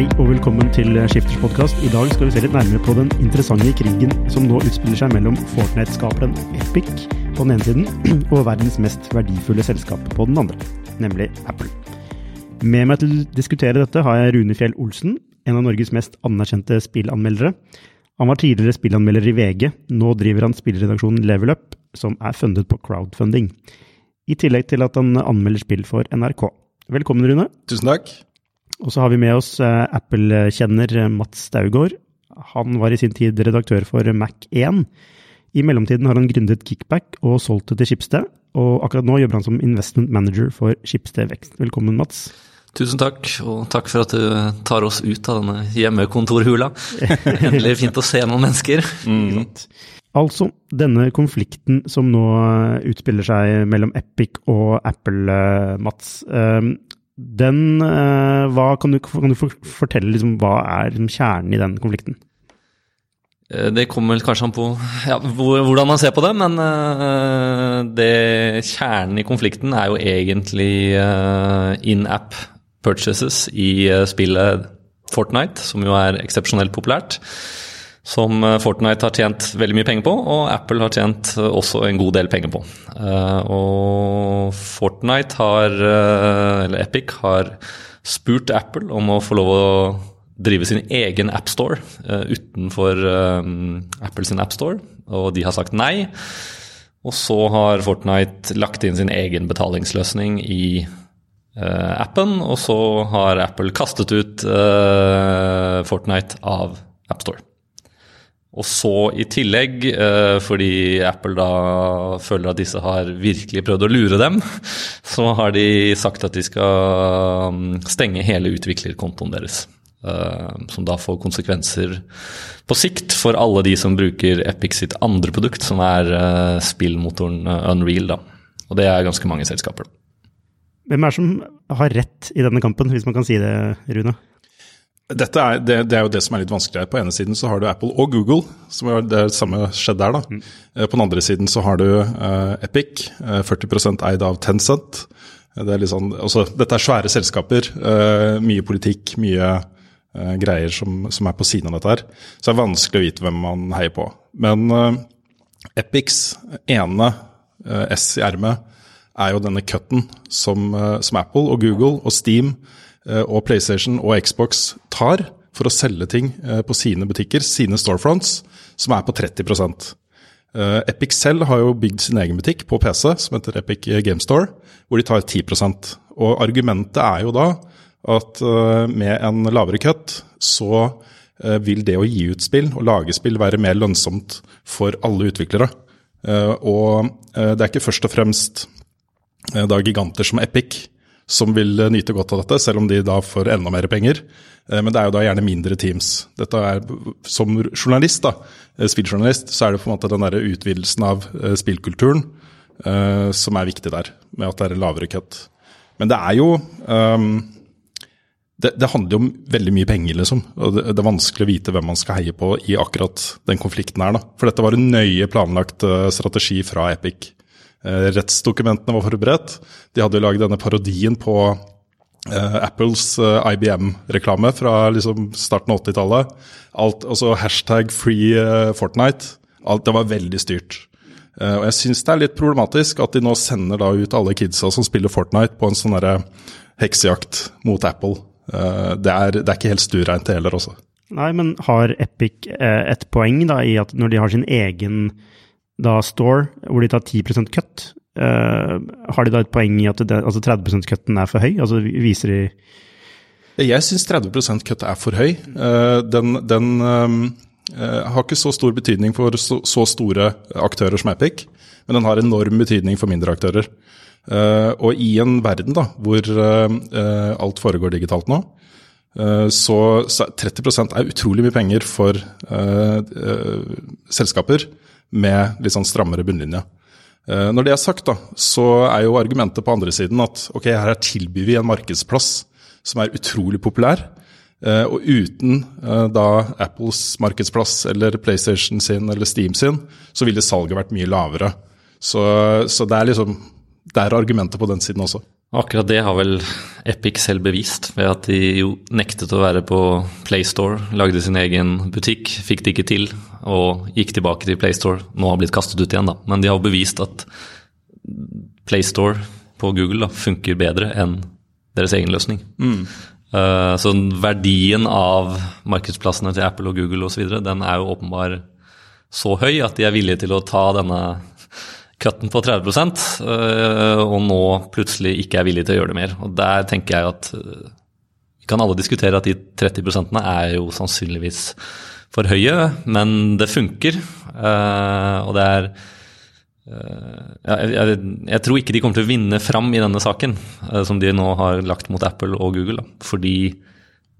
Hei og velkommen til Skifters podkast. I dag skal vi se litt nærmere på den interessante krigen som nå utspiller seg mellom Fortnite-skaperen Epic på den ene siden og verdens mest verdifulle selskap på den andre, nemlig Apple. Med meg til å diskutere dette har jeg Rune Fjell Olsen, en av Norges mest anerkjente spillanmeldere. Han var tidligere spillanmelder i VG, nå driver han spillredaksjonen Level Up, som er fundet på crowdfunding. I tillegg til at han anmelder spill for NRK. Velkommen, Rune. Tusen takk. Og så har vi med oss eh, Apple-kjenner eh, Mats Staugård. Han var i sin tid redaktør for Mac1. I mellomtiden har han gründet Kickback og solgt det til Schibsted. Og akkurat nå jobber han som investment manager for Schibsted Vekst. Velkommen, Mats. Tusen takk, og takk for at du tar oss ut av denne hjemmekontorhula. Endelig fint å se noen mennesker. Mm. Altså, denne konflikten som nå utspiller seg mellom Epic og Apple, Mats. Den, uh, hva, kan, du, kan du fortelle liksom, hva er liksom, kjernen i den konflikten? Eh, det kommer vel kanskje an på ja, hvordan man ser på det, men uh, det, kjernen i konflikten er jo egentlig in-app purchases i spillet Fortnite, som jo er eksepsjonelt populært som eh, Fortnite har tjent veldig mye penger på, og Apple har tjent eh, også en god del penger på. Eh, og Fortnite har, eller Epic, har spurt Apple om å få lov å drive sin egen appstore utenfor Apple sin appstore, og de har sagt nei. Og så har Fortnite lagt inn sin egen betalingsløsning i appen, og så har Apple kastet ut Fortnite av AppStore. Og så i tillegg, eh, fordi Apple da føler at disse har virkelig prøvd å lure dem, så har de sagt at de skal mm, stenge hele utviklerkontoen deres. Eh, som da får konsekvenser på sikt for alle de som bruker Epic sitt andre produkt, som er eh, spillmotoren Unreal. da. Og det er ganske mange selskaper. Hvem er det som har rett i denne kampen, hvis man kan si det, Rune? Dette er, det, det, er jo det som er litt vanskelig her. På ene siden så har du Apple og Google, som er det samme skjedd der. da. Mm. Eh, på den andre siden så har du uh, Epic, uh, 40% eid av Tencent. Det er sånn, altså, dette er svære selskaper. Uh, mye politikk, mye greier som, som, er på siden av dette her. Så det er vanskelig å vite hvem man heier på. Men Epics ene S i ermet er jo denne cutten som, som Apple og Google og Steam Eh, og PlayStation og Xbox tar for å selge ting eh, på sine butikker, sine storefronts, som er på 30 eh, Epic selv har jo bygd sin egen butikk på PC, som heter Epic Game Store, hvor de tar 10% Og argumentet er jo da at med en lavere cut så vil det å gi ut spill og lage spill være mer lønnsomt for alle utviklere. Og det er ikke først og fremst da giganter som Epic som vil eh, nyte godt av dette, selv om de da får enda mer penger. Eh, men det er jo da gjerne mindre teams. Dette er, Som journalist, da, eh, spilljournalist, så er det på en måte den der utvidelsen av spillkulturen uh, som er viktig der, med at det er lavere cut. Men det er jo um, det, det, handler jo om veldig mye penger, liksom. Og det, det, er vanskelig å vite hvem man skal heie på i akkurat den konflikten her. da. For dette var en nøye planlagt strategi fra Epic. Eh, rettsdokumentene var forberedt. De hadde jo lagd denne parodien på uh, Apples eh, IBM-reklame fra liksom, starten av 80-tallet. Altså hashtag free Fortnite. Alt, det var veldig styrt. og jeg syns det er litt problematisk at de nå sender da ut alle kidsa som spiller Fortnite, på en sånn heksejakt mot Apple. det, er, det er ikke helt stuereint, det heller, også. Nei, men har Epic et poeng da i at når de har sin egen da Store, hvor de tar 10 cut, uh, har de da et poeng i at det, altså 30 cutten er for høy? Altså viser de Jeg syns 30 cut er for høy. Uh, den, den um, uh, har ikke så stor betydning for så, så, store aktører som Epic, men den har enorm betydning for mindre aktører. og i en verden da, hvor alt foregår digitalt nå, så, så 30% er utrolig mye penger for selskaper med litt sånn strammere bunnlinje. Eh, når det er sagt, da, så er jo argumentet på andre siden at ok, her tilbyr vi en markedsplass som er utrolig populær. Eh, og uten eh, da Apples markedsplass eller PlayStation sin eller Steam sin, så ville salget vært mye lavere. Så, så det er liksom det er argumentet på den siden også. Akkurat det har vel Epic selv bevist, ved at de jo nektet å være på PlayStore, lagde sin egen butikk, fikk det ikke til, og gikk tilbake til PlayStore. Nå har blitt kastet ut igjen, da. Men de har bevist at PlayStore på Google da, funker bedre enn deres egen løsning. Mm. Uh, så verdien av markedsplassene til Apple og Google osv. den er jo åpenbar så høy at de er villige til å ta denne cutten på 30% øh, og nå plutselig ikke er villig til å gjøre det mer. Og Der tenker jeg at øh, vi kan alle diskutere at de 30 er jo sannsynligvis for høye, men det funker. Øh, og det er jeg, tror ikke de kommer til å vinne fram i denne saken, som de nå har lagt mot Apple og Google. Fordi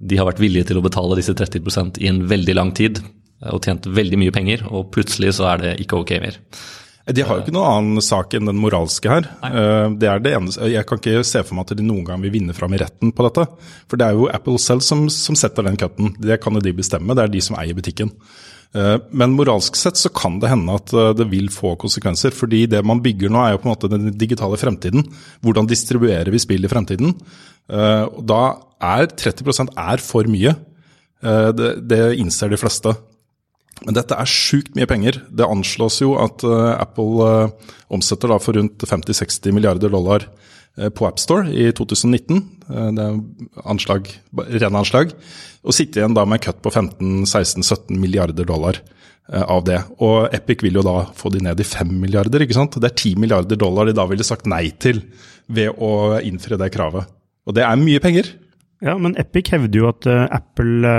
de har vært villige til å betale disse 30% i en veldig lang tid og tjent veldig mye penger, og plutselig så er det ikke ok mer. De har jo ikke noen annen sak enn den moralske her. Eh, det er det eneste, Jeg kan ikke se for meg at de noen gang vil vinne fram i retten på dette. For det er jo Apple selv som, som setter den cutten. Det kan jo de bestemme, det er de som eier butikken. Eh, men moralsk sett så kan det hende at eh, det vil få konsekvenser. Fordi det man bygger nå er jo på en måte den digitale fremtiden. Hvordan distribuerer vi spill i fremtiden? Da er 30% er for mye. Det, det innser de fleste. Men dette er sjukt mye penger. Det anslås jo at uh, Apple uh, omsetter for rundt 50-60 milliarder dollar uh, på AppStore i 2019. det er anslag, rene anslag. Og sitter igjen da med cut på 15-16-17 milliarder dollar av det. Og Epic vil jo da få de ned i 5 milliarder, ikke sant. Det er 10 milliarder dollar de da ville sagt nei til ved å innfri det kravet. Og det er mye penger. Ja, men Epic hevder jo at Apple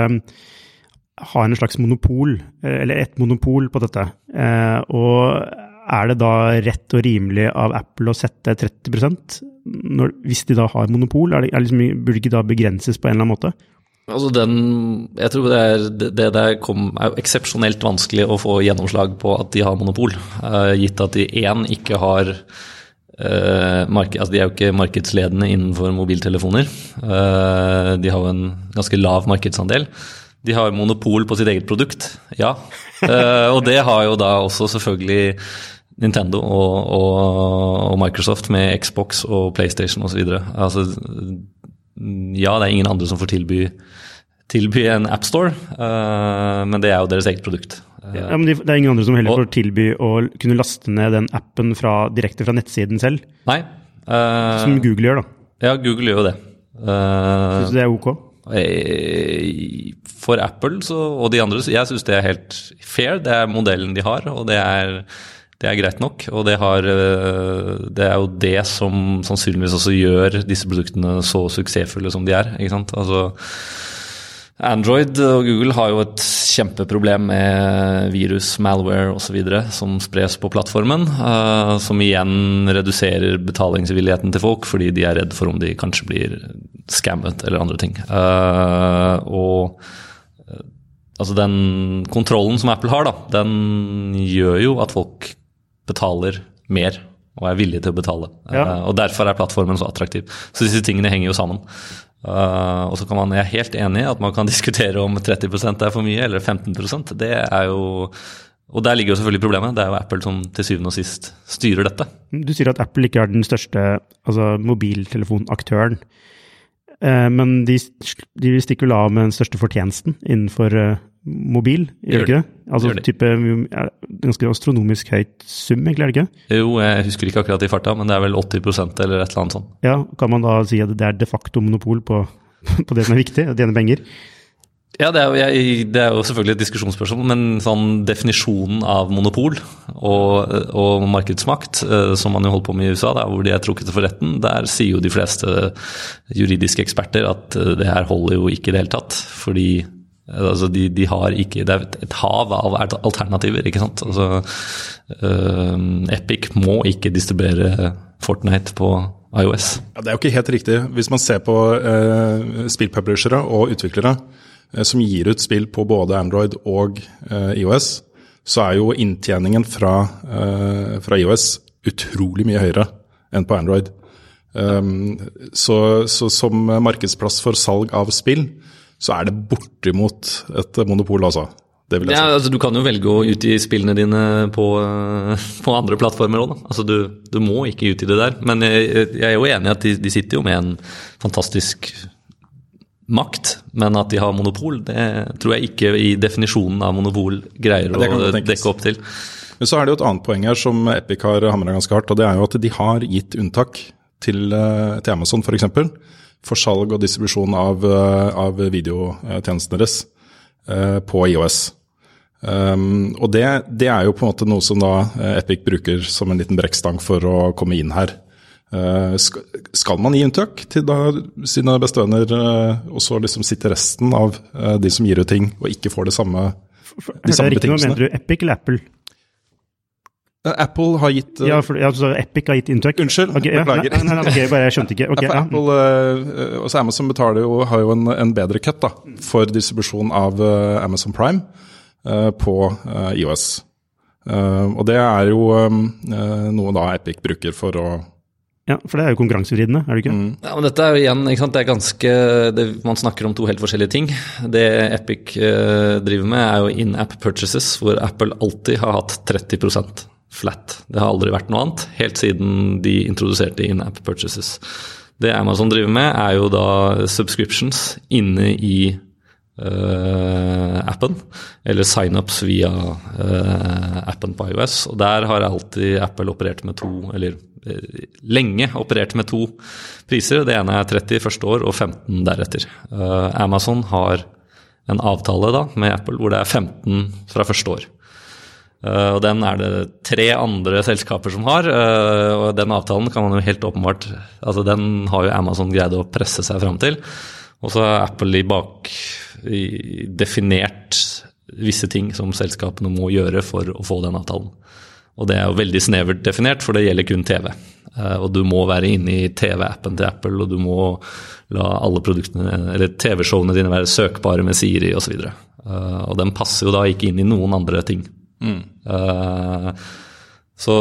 har en slags monopol, eh, eller et monopol på dette. Eh, og er det da rett og rimelig av Apple å sette 30% når, hvis de da har monopol? Er det, er liksom, burde det ikke da begrenses på en eller annen måte? Altså den, jeg tror det, er, det der kom, er eksepsjonelt vanskelig å få gjennomslag på at de har monopol, uh, gitt at de én ikke har uh, mark, altså De er jo ikke markedsledende innenfor mobiltelefoner. Uh, de har jo en ganske lav markedsandel. De har monopol på sitt eget produkt, ja. Uh, og det har jo da også selvfølgelig Nintendo og, og, og Microsoft med Xbox og PlayStation osv. Altså, ja, det er ingen andre som får tilby, tilby en AppStore, uh, men det er jo deres eget produkt. Uh, ja, men Det er ingen andre som heller får tilby å kunne laste ned den appen fra, direkte fra nettsiden selv? Nei. som Google gjør, da. Ja, Google gjør jo det. Syns du det er ok? Eh, for Apple så, og de andre, jeg syns det er helt fair. Det er modellen de har, og det er, det er greit nok. Og det, har, eh, det, er jo det som sannsynligvis også gjør disse produktene så suksessfulle som de er. ikke sant? Altså, Android og Google har jo et kjempeproblem med virus, malware osv. som spres på plattformen. Uh, som igjen reduserer betalingsvilligheten til folk fordi de er redd for om de kanskje blir skammet eller andre ting. Uh, og uh, altså den kontrollen som Apple har, da, den gjør jo at folk betaler mer og er villige til å betale. Ja. og derfor er plattformen så attraktiv. Så disse tingene henger jo sammen. Uh, og så kan man, Jeg er helt enig i at man kan diskutere om 30% er for mye eller 15% Det er jo Og der ligger jo selvfølgelig problemet. Det er jo Apple som til syvende og sist styrer dette. Du sier at Apple ikke er den største altså mobiltelefonaktøren. Uh, men de, de stikker vel av med den største fortjenesten innenfor uh, mobil, gjør det ikke det? Altså det type ganske astronomisk høyt sum, egentlig, er det ikke? Jo, jeg husker ikke akkurat i farta, men det er vel 80% eller et eller annet sånt. Ja, Kan man da si at det er de facto monopol på, på det som er viktig, å tjene penger? Ja, det er, jo, jeg, det er, jo, selvfølgelig et diskusjonsspørsmål, men sånn definisjonen av monopol og, og markedsmakt, eh, som man jo holder på med i USA, der hvor de er trukket for retten, der sier jo de fleste juridiske eksperter at eh, det her holder jo ikke i det hele tatt. Fordi Altså de, de, har ikke Det er et hav av alternativer, ikke sant. Altså, uh, Epic må ikke distribuere Fortnite på IOS. Ja, det er jo ikke helt riktig. Hvis man ser på uh, spillpublishere og utviklere uh, som gir ut spill på både Android og IOS, så er jo inntjeningen fra, fra, IOS utrolig mye høyere enn på Android. Um, så, så som markedsplass for salg av spill, så er det bortimot et monopol, altså. Det vil jeg Ja, si. altså, du kan jo velge å utgi spillene dine på, på andre plattformer òg, da. Altså, du, du må ikke utgi det der. Men jeg, jeg er jo enig i at de, de sitter jo med en fantastisk makt, men at de har monopol, det tror jeg ikke i definisjonen av monopol greier Ja, å dekke opp til. Men så er det jo et annet poeng her som Epic har hamra ganske hardt, og det er jo at de har gitt unntak til, eh, til Amazon f.eks. For, salg og distribusjon av, eh, av videotjenestene deres eh, på IOS. Um, og det, det er jo på en måte noe som da eh, Epic bruker som en liten brekkstang for å komme inn her. Uh, skal, man gi unntak til da sine bestevenner, uh, og så liksom sitte resten av uh, de som gir ut ting, og ikke får det samme, de samme jeg riktig ikke betingelsene? mener du Epic eller Apple? Eh, Apple har gitt uh, Ja, for, ja, så Epic har gitt inntrykk. Unnskyld, okay, ja, beklager. Nei, nei, nei, okay, bare jeg skjønte ikke. Okay, Ja, ja. Apple, eh, også Amazon betaler jo, har jo en, en bedre cut da, for distribusjon av uh, Amazon Prime eh, på eh, IOS. Eh, og det er jo eh, noe da Epic bruker for å ja, for det er jo konkurransevridende, er det ikke? Mm. Ja, men dette er jo igjen, ikke sant? det er ganske det, Man snakker om to helt forskjellige ting. Det Epic eh, driver med, er jo in-app purchases, hvor Apple alltid har hatt 30 flat. Det har aldri vært noe annet, helt siden de introduserte in-app purchases. Det Amazon driver med, er jo da subscriptions inne i uh, appen, eller signups via uh, appen på iOS. Og der har alltid Apple operert med to, eller eh, lenge operert med to priser. Det ene er 30 første år og 15 deretter. Amazon har en avtale da med Apple hvor det er 15 fra første år. Eh, og Den er det tre andre selskaper som har, eh, og den avtalen kan man jo helt åpenbart altså Den har jo Amazon greid å presse seg fram til. Og så har Apple i bak i, definert visse ting som selskapene må gjøre for å få den avtalen. Og det er jo veldig snevert definert, for det gjelder kun TV. Eh, og du må være inne i TV-appen til Apple, og du må la alle produktene, eller TV-showene dine være søkbare med Siri osv. Uh, og den passer jo da ikke inn i noen andre ting. Eh, så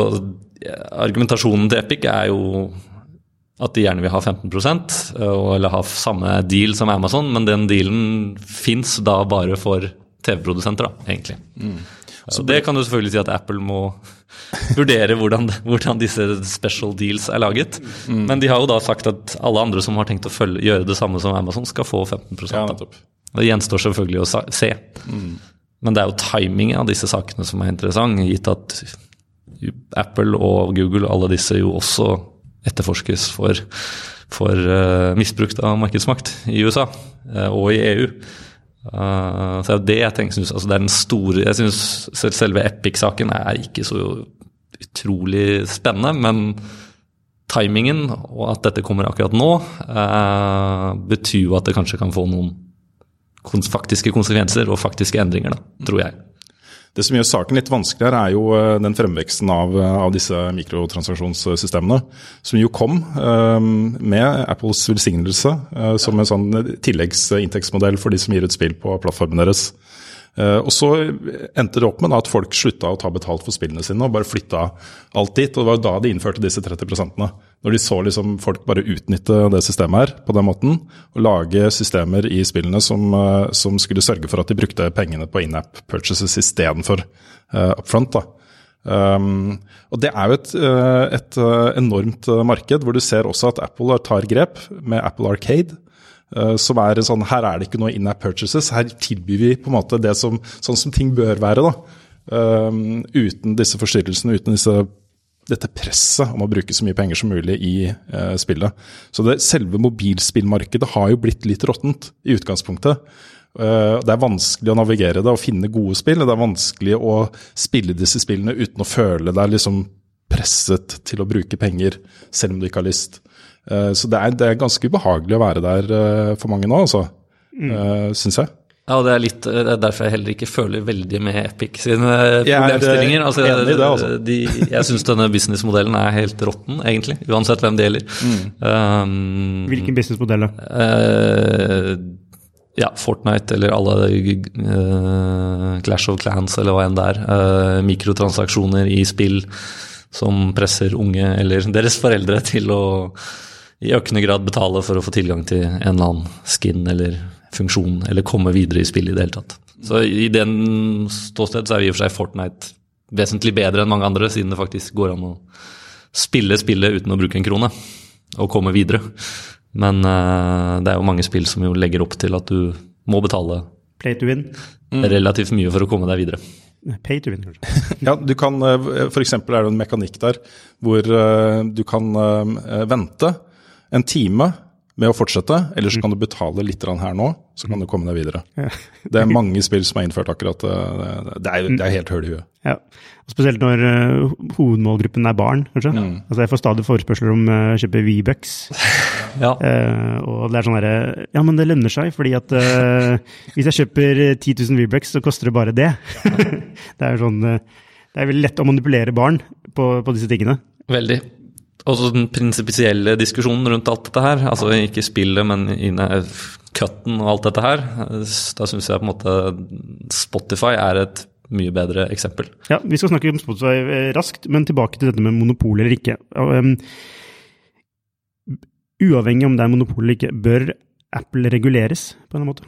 argumentasjonen til Epic er jo at de gjerne vil ha 15 eh, eller ha samme deal som Amazon, men den dealen fins da bare for TV-produsenter, da, egentlig. Så det kan du selvfølgelig si at Apple må vurdere hvordan, hvordan disse special deals er laget. Men de har jo da sagt at alle andre som har tenkt å følge, gjøre det samme som Amazon, skal få 15 Ja, Det gjenstår selvfølgelig å se. se. Men det er jo timingen av disse sakene som er interessant, gitt at Apple og Google alle disse jo også etterforskes for, for eh, misbruk av markedsmakt i USA eh, og i EU. Uh, så det er jeg tenker, synes, altså det er den store Jeg syns selve Epic-saken er ikke så utrolig spennende, men timingen og at dette kommer akkurat nå, uh, betyr jo at det kanskje kan få noen faktiske konsekvenser og faktiske endringer, da, tror jeg. Det som gjør saken litt vanskeligere, er jo eh, den fremveksten av, eh, av disse mikrotransaksjonssystemene, som jo kom eh, med Apples velsignelse eh, som en sånn tilleggsinntektsmodell for de som gir ut spill på plattformen deres. Eh, og så endte det opp med da, at folk slutta å ta betalt for spillene sine og bare flytta alt dit. og Det var da de innførte disse 30 Når de så liksom folk bare utnytte det systemet her på den måten, og lage systemer i spillene som, eh, som skulle sørge for at de brukte pengene på in-app purchases istedenfor uh, upfront. da. Um, og Det er jo et, eh, et enormt marked, hvor du ser også at Apple tar grep med Apple Arcade. Som er sånn, Her er det ikke noe in-app purchases, her tilbyr vi på en måte det som, sånn som ting bør være. da. Um, uten disse forstyrrelsene, uten disse, dette presset om å bruke så mye penger som mulig i eh, spillet. Så det, selve mobilspillmarkedet har jo blitt litt råttent i utgangspunktet. Uh, det er vanskelig å navigere det og finne gode spill. Det er vanskelig å spille disse spillene uten å føle deg liksom presset til å bruke penger, selv om du ikke har lyst. Uh, så det er, det er ganske ubehagelig å være der uh, for mange nå, altså. Mm. Syns jeg. Ja, og det er litt det er derfor jeg heller ikke føler veldig med Epic sine er, problemstillinger. Altså, jeg det, altså. de, jeg syns denne businessmodellen er helt råtten, egentlig. Uansett hvem det gjelder. Um, Hvilken businessmodell, da? Uh, ja, Fortnite eller alle uh, Clash of Clans eller hva enn det er. Uh, mikrotransaksjoner i spill som presser unge eller deres foreldre til å i økende grad betale for å få tilgang til en eller annen skin eller funksjon, eller komme videre i spillet i det hele tatt. Så i den ståsted så er i og for seg Fortnite vesentlig bedre enn mange andre, siden det faktisk går an å spille spillet uten å bruke en krone, og komme videre. Men uh, det er jo mange spill som jo legger opp til at du må betale Play to win. relativt mye for å komme deg videre. Pay to win, kanskje. Ja, du kan, eh, for eksempel er det en mekanikk der hvor eh, du kan vente en time med å fortsette, eller så kan du betale litt her nå, så kan du komme deg videre. Det er mange spill som har innført akkurat det. Det er, det er helt høl i huet. Ja. Og spesielt når uh, hovedmålgruppen er barn, kanskje. Altså Jeg får stadig forespørsler om uh, å kjøpe V-bucks. Ja. uh, og det er sånn herre Ja, men det lønner seg, fordi at eh, hvis jeg kjøper 10 000 V-bucks, så koster det bare det. det er sånn eh, Det er veldig lett å manipulere barn på, på disse tingene. Veldig. Også den prinsipielle diskusjonen rundt alt dette her. Altså ikke spillet, men inne cutten og alt dette her. Da syns jeg på en måte Spotify er et mye bedre eksempel. Ja, Vi skal snakke om Spotify eh, raskt, men tilbake til dette med monopol eller ikke. Uavhengig om det er monopol eller ikke, bør Apple reguleres på en måte?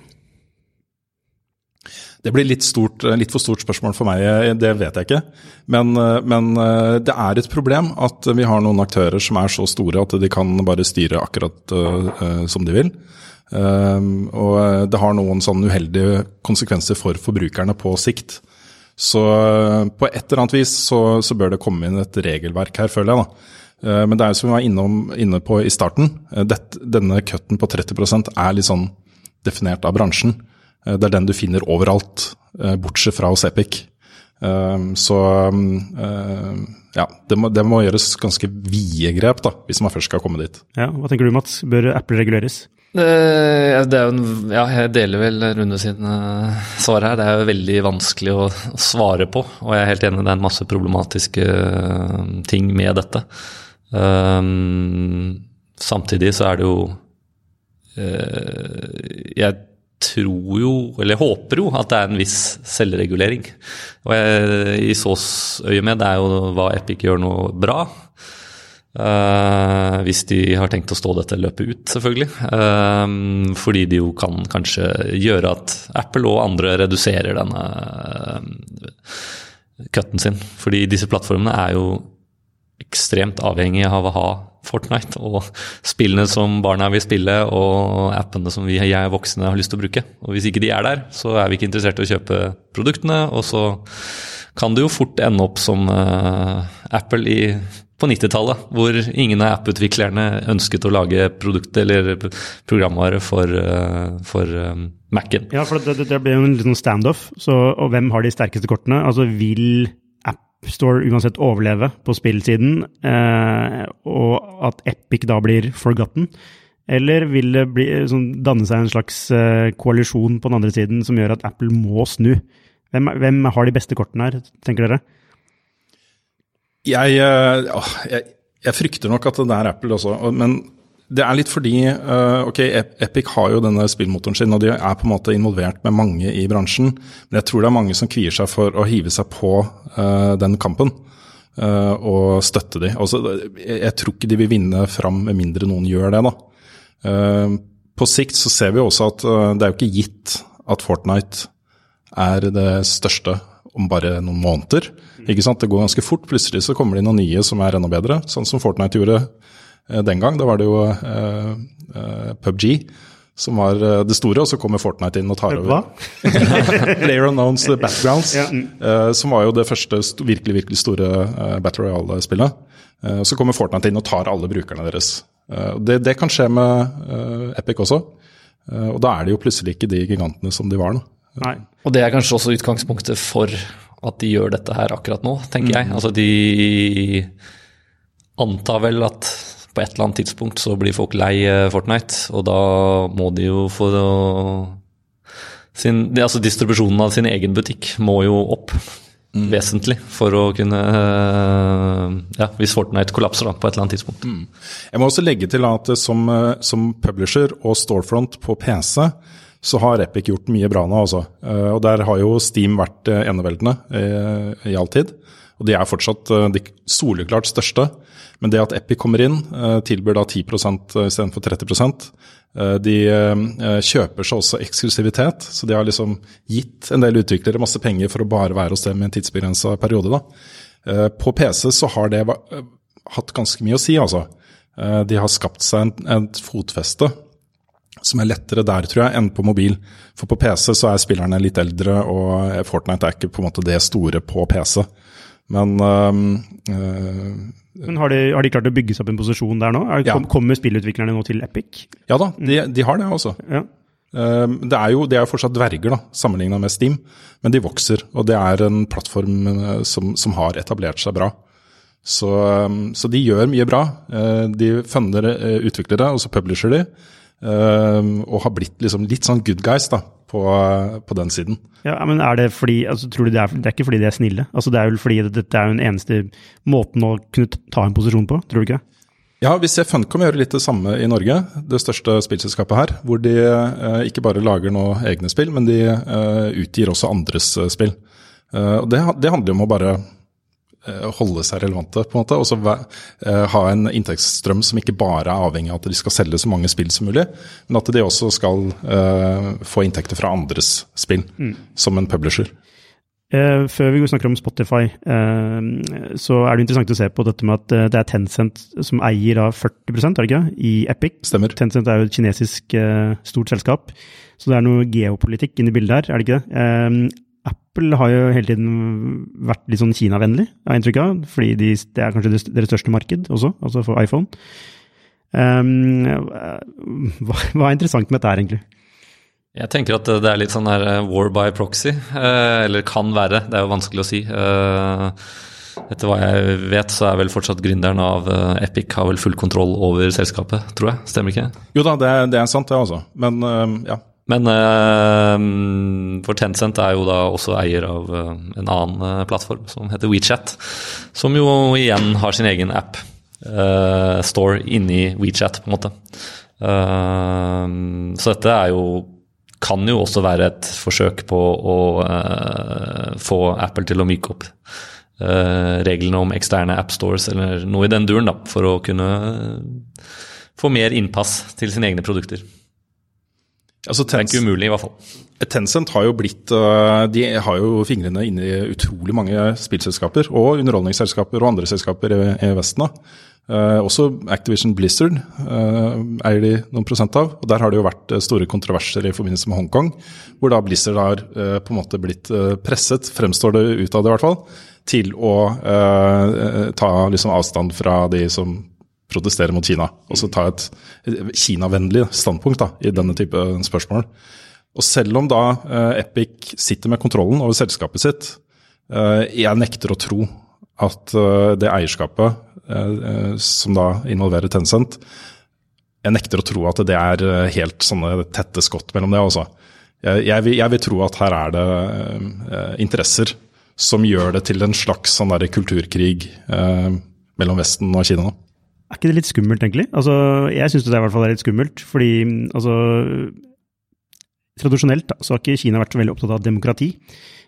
Det blir litt, stort, litt, for stort spørsmål for meg, det vet jeg ikke. Men, men, det er et problem at vi har noen aktører som er så store at de kan bare styre akkurat som de vil. Uh, og det har noen sånn uheldige konsekvenser for forbrukerne på sikt. Så på et eller annet vis så, så, bør det komme inn et regelverk her, føler jeg. da. Men det er jo som vi var innom, inne på i starten, dette, denne cutten på 30 er litt sånn definert av bransjen. Det er den du finner overalt, bortsett fra hos Epic. Så ja, det må, det må gjøres ganske vide grep da, hvis man først skal komme dit. Ja, Hva tenker du Mats, bør Apple reguleres? Det, det er jo en, ja, jeg deler vel Rune sin svar her. Det er jo veldig vanskelig å, å, svare på. Og jeg er helt enig, det er en masse problematiske ting med dette. Um, samtidig så er det jo uh, Jeg tror jo, eller håper jo, at det er en viss selvregulering. Og jeg, i sås øyemed er jo hva Epic gjør noe bra. Uh, hvis de har tenkt å stå dette løpet ut, selvfølgelig. Uh, fordi de jo kan kanskje gjøre at Apple og andre reduserer denne uh, cutten sin. Fordi disse plattformene er jo ekstremt avhengige av å ha Fortnite og spillene som barna vil spille, og appene som vi jeg voksne har lyst til å bruke. Og Hvis ikke de er der, så er vi ikke interessert i å kjøpe produktene, og så kan det jo fort ende opp som Apple i på 90-tallet, hvor ingen av app-utviklerne ønsket å lage produkt eller programvare for, for Mac-en. Ja, for det, det ble jo en liten standoff. Og hvem har de sterkeste kortene? Altså, vil AppStore uansett overleve på spillsiden, eh, og at Epic da blir forgotten? Eller vil det bli, sånn, danne seg en slags eh, koalisjon på den andre siden som gjør at Apple må snu? Hvem, hvem har de beste kortene her, tenker dere? Jeg, jeg, jeg, frykter nok at det er Apple også, men det er litt fordi ok, Epic har jo denne spillmotoren sin, og de er på en måte involvert med mange i bransjen. Men jeg tror det er mange som kvier seg for å hive seg på uh, den kampen uh, og støtte de. Altså, jeg tror ikke de vil vinne fram med mindre noen gjør det. da. På sikt så ser vi også at det er jo ikke gitt at Fortnite er det største om bare noen måneder. Ikke sant? Det går ganske fort. Plutselig så kommer det inn noen nye som er enda bedre, sånn som Fortnite gjorde eh, den gang. Da var det jo eh, eh PubG som var eh, det store, og så kommer Fortnite inn og tar over. Player Unknowns Battlegrounds, ja. uh, som var jo det første virkelig virkelig store Battle Royale-spillet. Så kommer Fortnite inn og tar alle brukerne deres. Det, det, kan skje med Epic også. og da er det jo plutselig ikke de gigantene som de var nå. Nei. Og det er kanskje også utgangspunktet for at de gjør dette her akkurat nå, tenker mm. jeg. Altså de antar vel at på et eller annet tidspunkt så blir folk lei eh, Fortnite, og da må de jo få sin, Altså distribusjonen av sin egen butikk må jo opp. Mm. Vesentlig for å kunne eh, Ja, hvis Fortnite kollapser da, på et eller annet tidspunkt. Mm. Jeg må også legge til at som, eh, som publisher og storefront på PC så har Epic gjort mye bra nå, altså. Og der har jo Steam vært eneveldende i all tid. Og de er fortsatt de soleklart største. Men det at Epic kommer inn, tilbyr da 10% istedenfor 30 Eh, de eh, kjøper seg også eksklusivitet, så de har liksom gitt en del utviklere masse penger for å bare være hos dem i en tidsbegrensa periode. Da. Eh, på PC så har det hatt ganske mye å si, altså. De har skapt seg et fotfeste som er lettere der, tror jeg, enn på mobil. For på PC så er spillerne litt eldre, og Fortnite er ikke på en måte det store på PC. Men øh, men har de, har de, klart å bygge seg opp en posisjon der nå? Er, ja. Kommer spillutviklerne nå til Epic? Ja da, de, de har det også. Ja. Uh, det er jo de er fortsatt dverger, da, sammenligna med Steam, men de vokser. Og det er en plattform uh, som, som, har etablert seg bra. Så, um, så de gjør mye bra. Uh, de funder utviklere, og så publisher de. Og har blitt liksom litt sånn good guys, da på, på, den siden. Ja, men er det fordi, altså, tror du det er, det er ikke fordi de er snille? Altså, det er vel fordi dette er den eneste måten å kunne ta en posisjon på, tror du ikke? Ja, vi ser Funcom gjøre litt det samme i Norge, det største spillselskapet her. Hvor de eh, ikke bare lager noe egne spill, men de eh, utgir også andres eh, spill. Eh, og det, det handler jo om å bare holde seg relevante, på en måte. Og så eh, ha en inntektsstrøm som ikke bare er avhengig av at de skal selge så mange spill som mulig, men at de også skal uh, få inntekter fra andres spill, mm. som en publisher. Før vi snakker om Spotify, så er det interessant å se på dette med at det er Tencent som eier av 40 er det ikke, i Epic. Stemmer. Tencent er jo et kinesisk stort selskap, så det er noe geopolitikk inni bildet her, er det ikke det? Apple har jo hele tiden vært litt sånn Kina-vennlig, har jeg inntrykk av. Fordi de, det er kanskje deres største marked også, altså for iPhone. Um, hva, hva, er interessant med dette her, egentlig? Jeg tenker at det er litt sånn her eh, war by proxy. Eh, eller kan være, det er jo vanskelig å si. Eh, etter hva jeg vet, så er vel fortsatt gründeren av Epic har vel full kontroll over selskapet, tror jeg. Stemmer ikke? Jo da, det, det er sant det, altså. Men ja, men uh, for Tencent er jo da også eier av uh, en annen uh, plattform som heter WeChat. Som jo igjen har sin egen app. store inni WeChat, på en måte. så dette er jo kan jo også være et forsøk på å få Apple til å myke opp reglene om eksterne appstores eller noe i den duren, da, for å kunne få mer innpass til sine egne produkter. Altså, det er ikke umulig, i hvert fall. Tencent har jo blitt øh, De har jo fingrene inne i utrolig mange spillselskaper, og underholdningsselskaper og andre selskaper i, Vesten. Uh, også Activision Blizzard uh, eier de noen prosent av. og Der har det jo vært store kontroverser i forbindelse med Hongkong, hvor da Blizzard har på en måte blitt presset, fremstår det ut av det i hvert fall, til å ta liksom avstand fra de som protestere mot Kina. Og så ta et Kina-vennlig standpunkt da, i denne type spørsmål. Og selv om da eh, Epic sitter med kontrollen over selskapet sitt, eh, jeg nekter å tro at eh, det eierskapet som da involverer Tencent, jeg nekter å tro at det er helt sånne tette skott mellom det. også. Jeg, jeg, vil, jeg vil, tro at her er det interesser som gjør det til en slags sånn kulturkrig mellom Vesten og Kina. Er ikke det litt skummelt, egentlig? Altså, jeg syns det er i hvert fall litt skummelt, fordi altså Tradisjonelt da, så har ikke Kina vært så veldig opptatt av demokrati,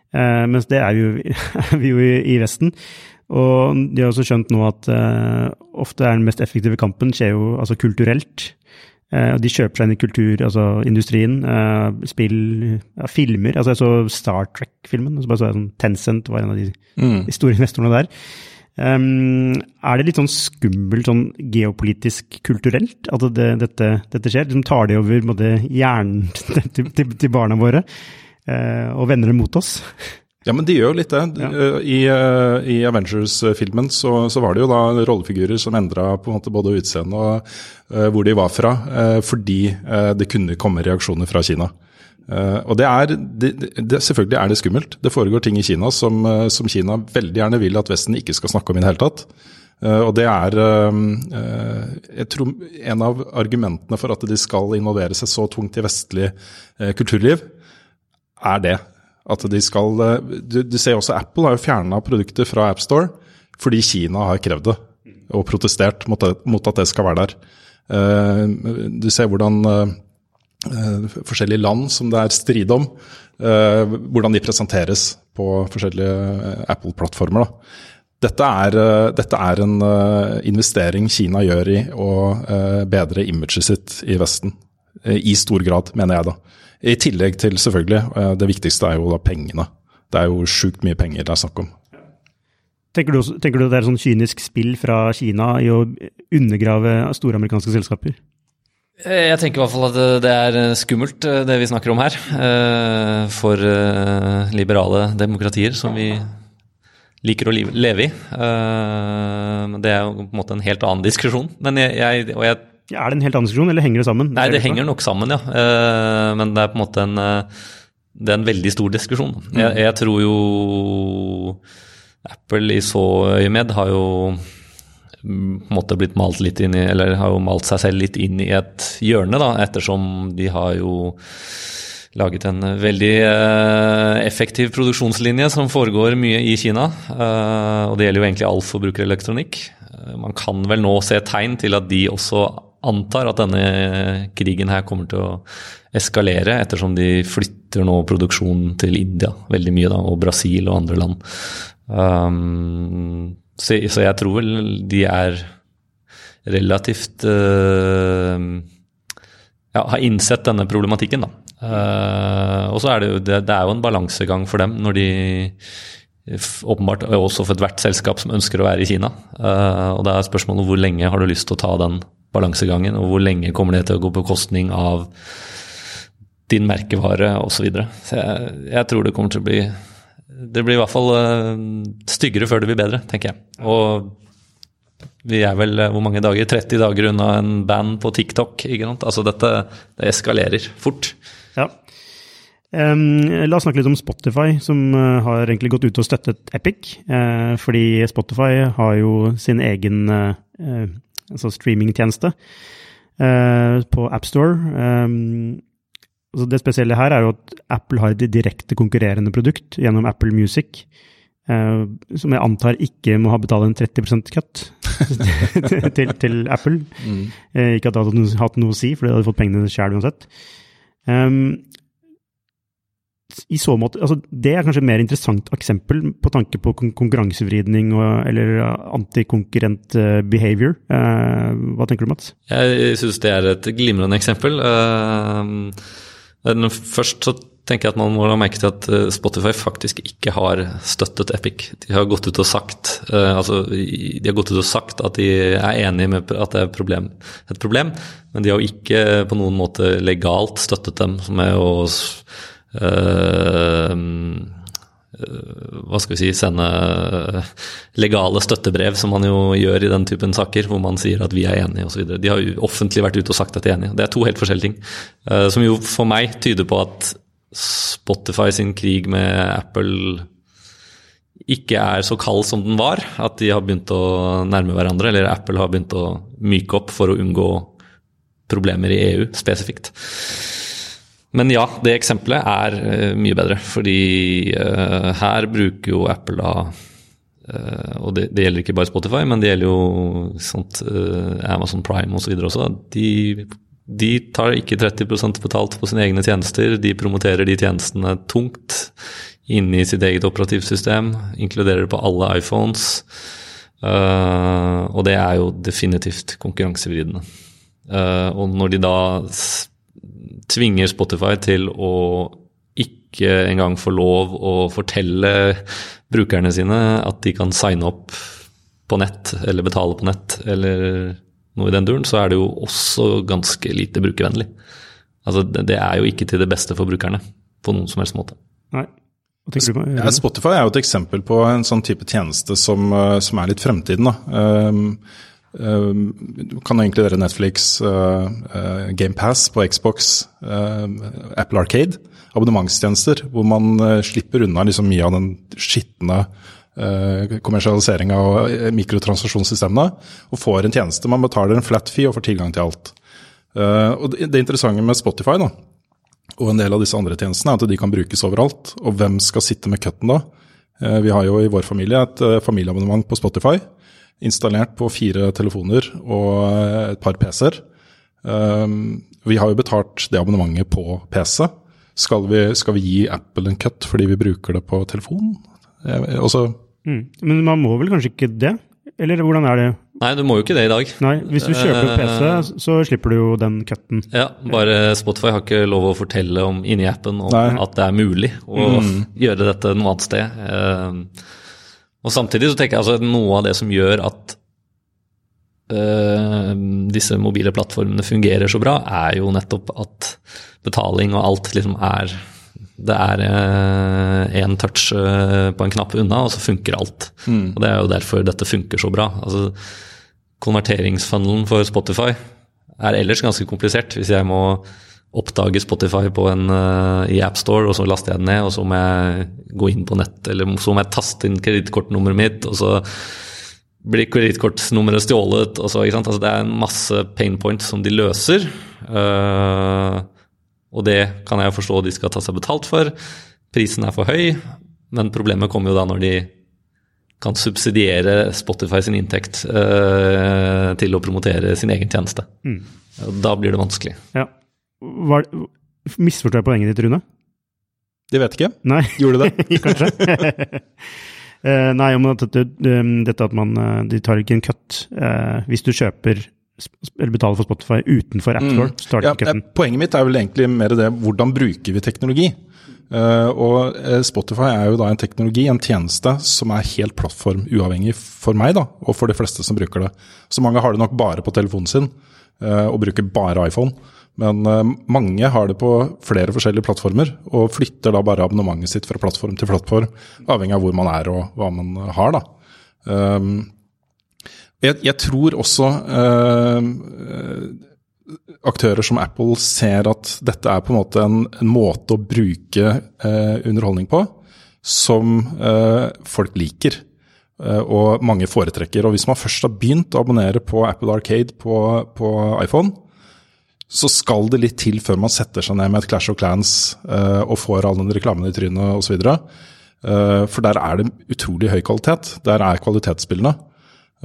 eh, mens det er, jo, er vi jo i, i, Vesten. Og de har også skjønt nå at eh, ofte er den mest effektive kampen skjer jo altså kulturelt. Eh, de kjøper seg inn i kultur, altså industrien, eh, spill, ja, filmer. Altså jeg så Star Trek-filmen, og så bare så jeg sånn Tencent var en av de, mm. de store investorene der. Um, er det litt sånn skummelt sånn geopolitisk kulturelt at det, dette, dette, skjer? Liksom tar det over måte, hjernen til, til, til, barna våre uh, og vender det mot oss? Ja, men de gjør jo litt det. Ja. I, uh, i Avengers-filmen så, så, var det jo da rollefigurer som endra på en måte både utseende og uh, hvor de var fra, fordi det kunne komme reaksjoner fra Kina. Uh, og det er, det, det, Selvfølgelig er det skummelt. Det foregår ting i Kina som, uh, som, Kina veldig gjerne vil at Vesten ikke skal snakke om i det hele tatt. Uh, og det er jeg tror En av argumentene for at de skal involvere seg så tungt i vestlig kulturliv, er det. At de skal du, du ser også Apple har jo fjerna produkter fra AppStore fordi Kina har krevd det og protestert mot, mot at det skal være der. Du ser hvordan Eh, forskjellige land som det er strid om, eh, hvordan de presenteres på forskjellige eh, Apple-plattformer. Dette er, dette er, en investering Kina gjør i å bedre imaget sitt i Vesten. I stor grad, mener jeg da. I tillegg til selvfølgelig, det viktigste er jo da pengene. Det er jo sjukt mye penger det er snakk om. Tenker du, tenker du det er sånn kynisk spill fra Kina i å undergrave store amerikanske selskaper? Jeg tenker i hvert fall at det er skummelt, det vi snakker om her. For liberale demokratier som vi liker å leve i. Det er jo på en måte en helt annen diskusjon. Men jeg, jeg, jeg ja, er det en helt annen diskusjon, eller henger det sammen? Nei, det henger nok sammen, ja. Men det er på en måte en, det er en veldig stor diskusjon. Mm. Jeg, jeg, tror jo Apple i så øyemed har jo måte blitt malt litt inn i, eller har jo malt seg selv litt inn i et hjørne, da, ettersom de har jo laget en eh, veldig uh, effektiv produksjonslinje som foregår mye i Kina. Uh, og det gjelder jo egentlig all forbrukerelektronikk. Uh, man kan vel nå se tegn til at de også antar at denne krigen her kommer til å eskalere, ettersom de flytter nå produksjonen til India veldig mye, da, og Brasil og andre land. Um, så, så, jeg tror vel de er relativt ja, har innsett denne problematikken, da. Uh, og så er det jo det, det, er jo en balansegang for dem når de åpenbart også for ethvert selskap som ønsker å være i Kina. Uh, og da er spørsmålet hvor lenge har du lyst til å ta den balansegangen, og hvor lenge kommer det til å gå på bekostning av din merkevare osv. Så, videre. så jeg, jeg, tror det kommer til å bli Det blir i hvert fall uh, styggere før det blir bedre, tenker jeg. Og vi er vel hvor mange dager? 30 dager unna en band på TikTok. ikke sant? Altså dette det eskalerer fort. Ja. Um, la oss snakke litt om Spotify, som uh, har egentlig gått ut og støttet Epic. Uh, fordi Spotify har jo sin egen uh, altså streamingtjeneste på AppStore. Um, altså det spesielle her er jo at Apple har et direkte konkurrerende produkt gjennom Apple Music. som jeg antar ikke må ha betalt en 30 cut til, til, Apple. Mm. ikke at det hadde hatt noe å si, for de hadde fått pengene sjøl uansett. Um, i så måte, altså Det er kanskje et mer interessant eksempel på tanke på konkurransevridning og, eller antikonkurrent eh, behavior. Uh, hva tenker du, Mats? Jeg syns det er et glimrende eksempel. Uh, først så tenker jeg at man må ha merke at Spotify faktisk ikke har støttet Epic. De har gått ut og sagt, uh, altså, gått ut og sagt at de er enig med at det er problem, et problem, men de har jo ikke på noen måte legalt støttet dem, er jo Uh, hva skal vi si, sende legale støttebrev, som man jo gjør i den typen saker, hvor man sier at vi er enige osv. De har jo offentlig vært ute og sagt at de er enige. Det er to helt forskjellige ting. Uh, som jo for meg tyder på at Spotify sin krig med Apple ikke er så kald som den var. At de har begynt å nærme hverandre, eller Apple har begynt å myke opp for å unngå problemer i EU spesifikt. Men ja, det eksempelet er uh, mye bedre, fordi uh, her bruker jo Apple da uh, Og det, det, gjelder ikke bare Spotify, men det gjelder jo sånt, Amazon Prime osv. Og også. De, de tar ikke 30% betalt på sine egne tjenester. De promoterer de tjenestene tungt inni sitt eget operativsystem. Inkluderer det på alle iPhones. og det er jo definitivt konkurransevridende. og når de da tvinger Spotify til å ikke engang få lov å fortelle brukerne sine at de kan signe opp på nett eller betale på nett eller noe i den duren, så er det jo også ganske lite brukervennlig. Altså, det er jo ikke til det beste for brukerne på noen som helst måte. Nei. Ja, Spotify er jo et eksempel på en sånn type tjeneste som, eh, som er litt fremtiden. da. Um, Uh, kan inkludere Netflix, uh, uh, GamePass på Xbox, Apple Arcade. Abonnementstjenester hvor man slipper unna liksom mye av den skitne kommersialiseringa av mikrotransaksjonssystemene, og får en tjeneste. Man betaler en flat fee og får tilgang til alt. og det interessante med Spotify da, og en del av disse andre tjenestene er at de kan brukes overalt. Og hvem skal sitte med cutten da? Vi har jo i vår familie et familieabonnement på Spotify installert på fire telefoner og et par PC-er. Um, vi har jo betalt det abonnementet på PC. Skal vi, skal vi gi Apple en cut fordi vi bruker det på telefon? Også, mm. Men man må vel kanskje ikke det? Eller hvordan er det? Nei, du må jo ikke det i dag. Nei, Hvis du kjøper Eh, PC, så slipper du jo den cutten. Ja, bare Spotify har ikke lov å fortelle om inni appen om Nei. at det er mulig å gjøre dette noe annet sted. Eh, og samtidig så tenker jeg altså at noe av det som gjør at øh, disse mobile plattformene fungerer så bra, er jo nettopp at betaling og alt liksom er Det er én touch øh, på en knapp unna, og så funker alt. Og Det er jo derfor dette funker så bra. Altså, konverteringsfunnelen for Spotify er ellers ganske komplisert. Hvis jeg må oppdage Spotify på en, uh, i AppStore, og så laster jeg den ned, og så må jeg gå inn på nett, eller så må jeg taste inn kredittkortnummeret mitt, og så blir kredittkortnummeret stjålet. og så, ikke sant? Altså, det er en masse pain points som de løser. Uh, og det kan jeg jo forstå de skal ta seg betalt for. Prisen er for høy, men problemet kommer jo da når de kan subsidiere Spotify sin inntekt uh, til å promotere sin egen tjeneste. Mm. Da blir det vanskelig. Ja. Var, misforstår jeg poenget ditt, Rune? Det vet ikke. Nei, Gjorde det? kanskje? Eh, nei, om at dette, um, dette at man eh, De tar ikke en cut eh, hvis du kjøper eller betaler for Spotify utenfor AppStore. Mm. Ja, cutten. poenget mitt er vel egentlig mer det hvordan bruker vi teknologi? Og Spotify er jo da en teknologi, en tjeneste, som er helt plattformuavhengig for meg, da, og for de fleste som bruker det. Så mange har det nok bare på telefonen sin, og bruker bare iPhone. Men eh, mange har det på flere forskjellige plattformer, og flytter da bare abonnementet sitt fra plattform til plattform, avhengig av hvor man er og hva man har, da. Um, jeg, jeg tror også eh, aktører som Apple ser at dette er på en måte en, en måte å bruke eh, underholdning på som eh, folk liker. eh, og mange foretrekker. Og hvis man først har begynt å abonnere på Apple Arcade på, på iPhone, så skal det litt til før man setter seg ned med et Clash of Clans uh, og får all den reklamen i trynet osv. Uh, for der er det utrolig høy kvalitet. Der er kvalitetsspillene.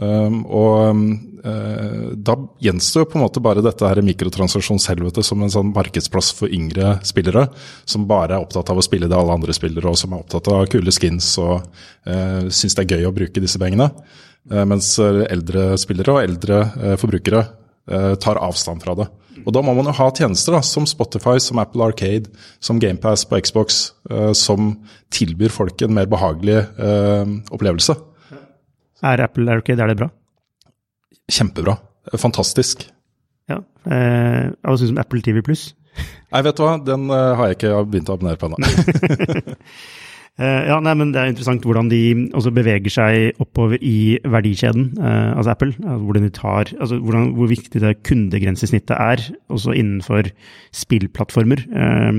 Um, og uh, da gjenstår på en måte bare dette her mikrotransaksjonshelvete som en sånn markedsplass for yngre spillere, som bare er opptatt av å spille det alle andre spillere, og som er opptatt av kule skins og uh, syns det er gøy å bruke disse pengene. Uh, mens eldre spillere og eldre forbrukere tar avstand fra det. Og da må man jo ha tjenester da, som Spotify, som Apple Arcade, som GamePass på Xbox, uh, som tilbyr folk en mer behagelig uh, opplevelse. Er Apple Arcade er det bra? Kjempebra. Fantastisk. Ja. Eh, hva syns du om Apple TV pluss? Nei, vet du hva, den uh, har jeg ikke begynt å abonnere på ennå. Eh, ja, nei, men Det er interessant hvordan de også beveger seg oppover i verdikjeden, eh, altså Apple. Altså hvordan de tar, altså hvordan, hvor viktig det kundegrensesnittet er, også innenfor spillplattformer. Eh,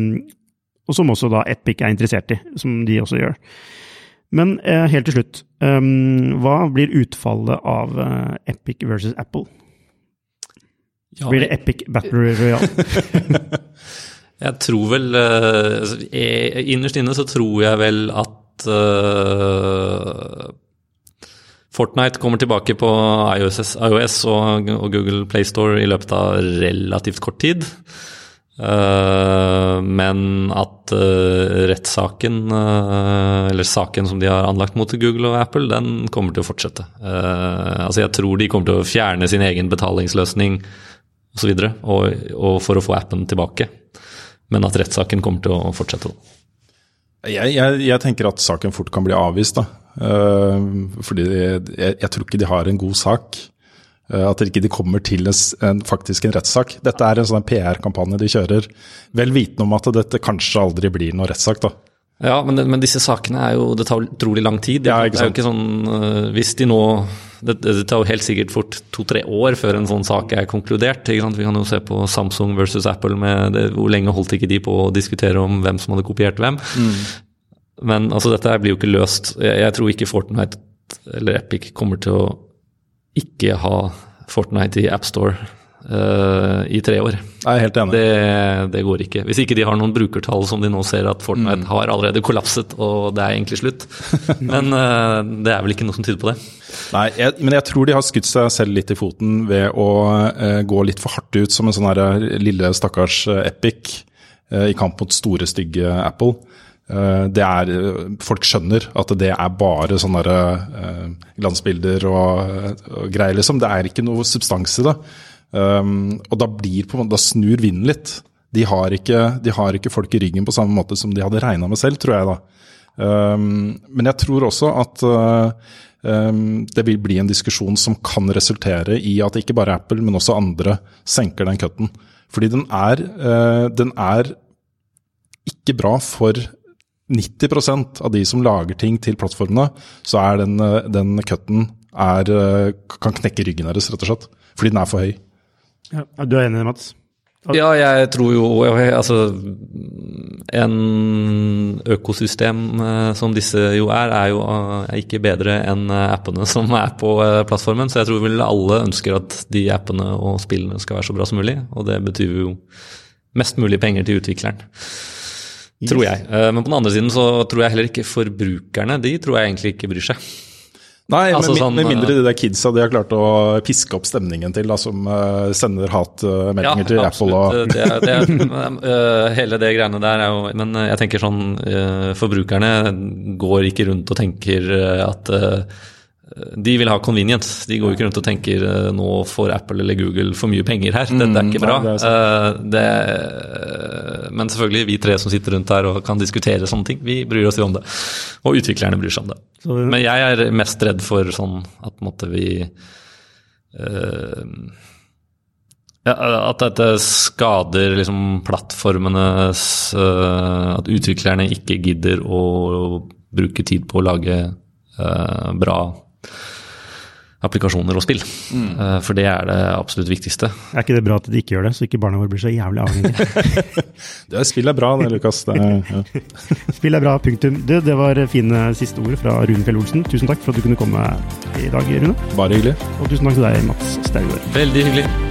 og som også da Epic er interessert i, som de også gjør. Men eh, helt til slutt, eh, hva blir utfallet av eh, Epic versus Apple? Ja, Blir det Epic Battle Royale? Jeg tror vel eh, Innerst inne så tror jeg vel at eh, Fortnite kommer tilbake på iOS, iOS og, og Google Playstore i løpet av relativt kort tid. Eh, men at rettssaken, eller saken som de har anlagt mot Google og Apple, den kommer til å fortsette. Altså Jeg tror de kommer til å fjerne sin egen betalingsløsning osv. Og, og, og for å få appen tilbake. Men at rettssaken kommer til å fortsette. Jeg, jeg, jeg tenker at saken fort kan bli avvist, da. Eh, fordi jeg, jeg tror ikke de har en god sak. at at ikke de kommer til en, faktisk en rettssak. Dette er en sånn PR-kampanje de kjører, vel vitende om at dette kanskje aldri blir noe rettssak. da. Ja, men, men disse sakene er jo Det tar utrolig lang tid. Ja, det er jo ikke sånn øh, Hvis de nå det, det tar jo helt sikkert fort to-tre år før en sånn sak er konkludert. Vi kan jo se på Samsung versus Apple. Med det, hvor lenge holdt ikke de på å diskutere om hvem som hadde kopiert hvem? Men altså, dette blir jo ikke løst. Jeg, jeg tror ikke Fortnite eller Epic kommer til å ikke ha Fortnite i AppStore uh, i tre år. Jeg er helt enig. Det, det går ikke. Hvis ikke de har noen brukertall som de nå ser at Fortnite har allerede kollapset, og det er egentlig slutt. Men uh, det er vel ikke noe som tyder på det. Nei, jeg, men jeg tror de har skutt seg selv litt i foten ved å uh, gå litt for hardt ut som en sånn her lille stakkars Epic i kamp mot store, stygge Apple. Det er, folk skjønner at det er bare sånne glansbilder og, og, greier, liksom. Det er ikke noe substans i det. Um, og da blir da snur vinden litt. De har, ikke, de har, ikke, folk i ryggen på samme måte som de hadde regna med selv, tror jeg da. Um, men jeg tror også at uh, det vil bli en diskusjon som kan resultere i at ikke bare Apple, men også andre senker den cutten. Fordi den er, uh, den er ikke bra for 90% av de som lager ting til plattformene, så er den, eh, den cutten er, eh, kan knekke ryggen deres, rett og slett. Fordi den er for høy. Ja, du er enig, Mats? Ja, jeg tror jo Altså, en økosystem eh, som disse jo er, er jo ikke bedre enn appene som er på plattformen. Så jeg tror vel alle ønsker at de appene og spillene skal være så bra som mulig. Og det betyr jo mest mulig penger til utvikleren. Tror jeg. Eh, men på den andre siden så tror jeg heller ikke forbrukerne De tror jeg egentlig ikke bryr seg. Nei, altså, med, sånn, med, mindre eh, de der kidsa de har klart å piske opp stemningen til, da, som uh, sender hatmeldinger ja, til Apple. Og det, det, uh, hele det greiene der er jo Men jeg tenker sånn uh, Forbrukerne går ikke rundt og tenker at de vil ha convenience. De går ikke rundt og tenker nå får Apple eller Google for mye penger her. Dette er ikke mm, bra. Nei, det er det, men selvfølgelig, vi tre som sitter rundt her og kan diskutere sånne ting, vi bryr oss jo om det. Og utviklerne bryr seg om det. Men jeg er mest redd for sånn at måtte vi uh, ja, At dette skader liksom plattformenes uh, At utviklerne ikke gidder å bruke tid på å lage bra applikasjoner og spill. Mm. Eh, for det er det absolutt viktigste. Er ikke det bra at de ikke gjør det, så ikke barna våre blir så jævlig avhengige? det spill er bra det, Lukas. Det, ja. spill er bra, punktum. Du, det var fine siste ord fra Rune Fjell Olsen. Tusen takk for at du kunne komme i dag, Rune. Bare hyggelig. Og tusen takk til deg, Mats Staugård. Veldig hyggelig.